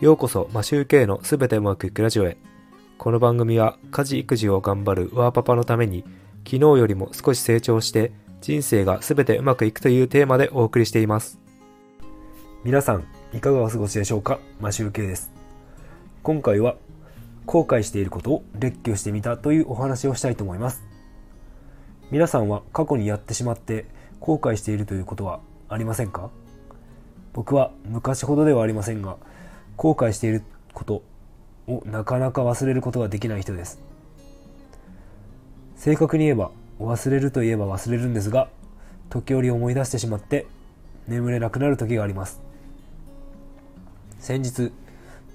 ようこそマシューケイのすべてうまくいくラジオへ。この番組は家事育児を頑張るワーパパのために昨日よりも少し成長して人生がすべてうまくいくというテーマでお送りしています。皆さんいかがお過ごしでしょうか？マシューケイです。今回は後悔していることを列挙してみたというお話をしたいと思います。皆さんは過去にやってしまって後悔しているということはありませんか？僕は昔ほどではありませんが後悔していることをなかなか忘れることができない人です。正確に言えば忘れるといえば忘れるんですが時折思い出してしまって眠れなくなる時があります。先日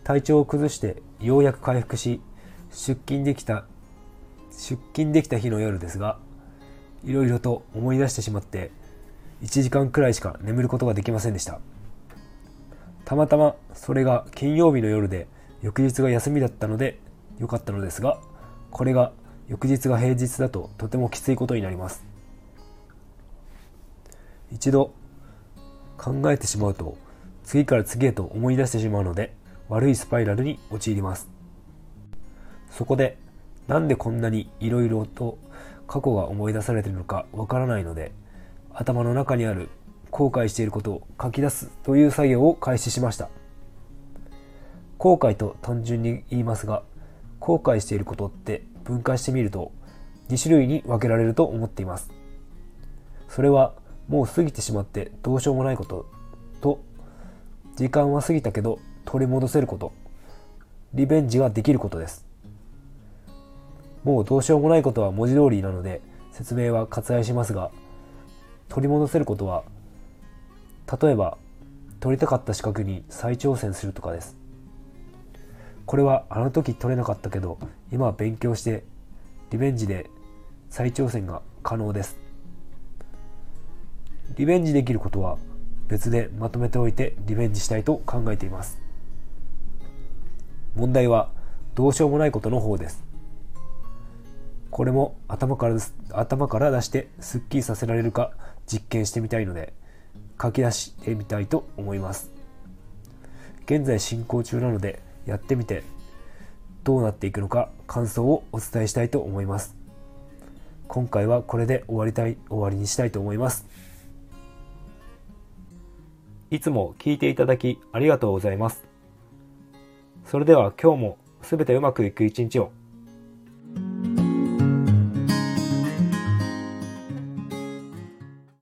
体調を崩してようやく回復し出勤できた出勤できた日の夜ですがいろいろと思い出してしまって1時間くらいしか眠ることができませんでした。たまたまそれが金曜日の夜で翌日が休みだったので良かったのですがこれが翌日が平日だととてもきついことになります。一度考えてしまうと次から次へと思い出してしまうので悪いスパイラルに陥ります。そこでなんでこんなにいろいろと過去が思い出されてるのかわからないので頭の中にある後悔していることを書き出すという作業を開始しました。後悔と単純に言いますが後悔していることって分解してみると2種類に分けられると思っています。それはもう過ぎてしまってどうしようもないことと時間は過ぎたけど取り戻せることリベンジができることです。もうどうしようもないことは文字通りなので説明は割愛しますが取り戻せることは例えば取りたかった資格に再挑戦するとかです。これはあの時取れなかったけど今は勉強してリベンジで再挑戦が可能です。リベンジできることは別でまとめておいてリベンジしたいと考えています。問題はどうしようもないことの方です。これも頭から頭から出してスッキリさせられるか実験してみたいので書き出してみたいと思います。現在進行中なのでやってみてどうなっていくのか感想をお伝えしたいと思います。今回はこれで終わりたい終わりにしたいと思います。いつも聞いていただきありがとうございます。それでは今日もすべてうまくいく一日を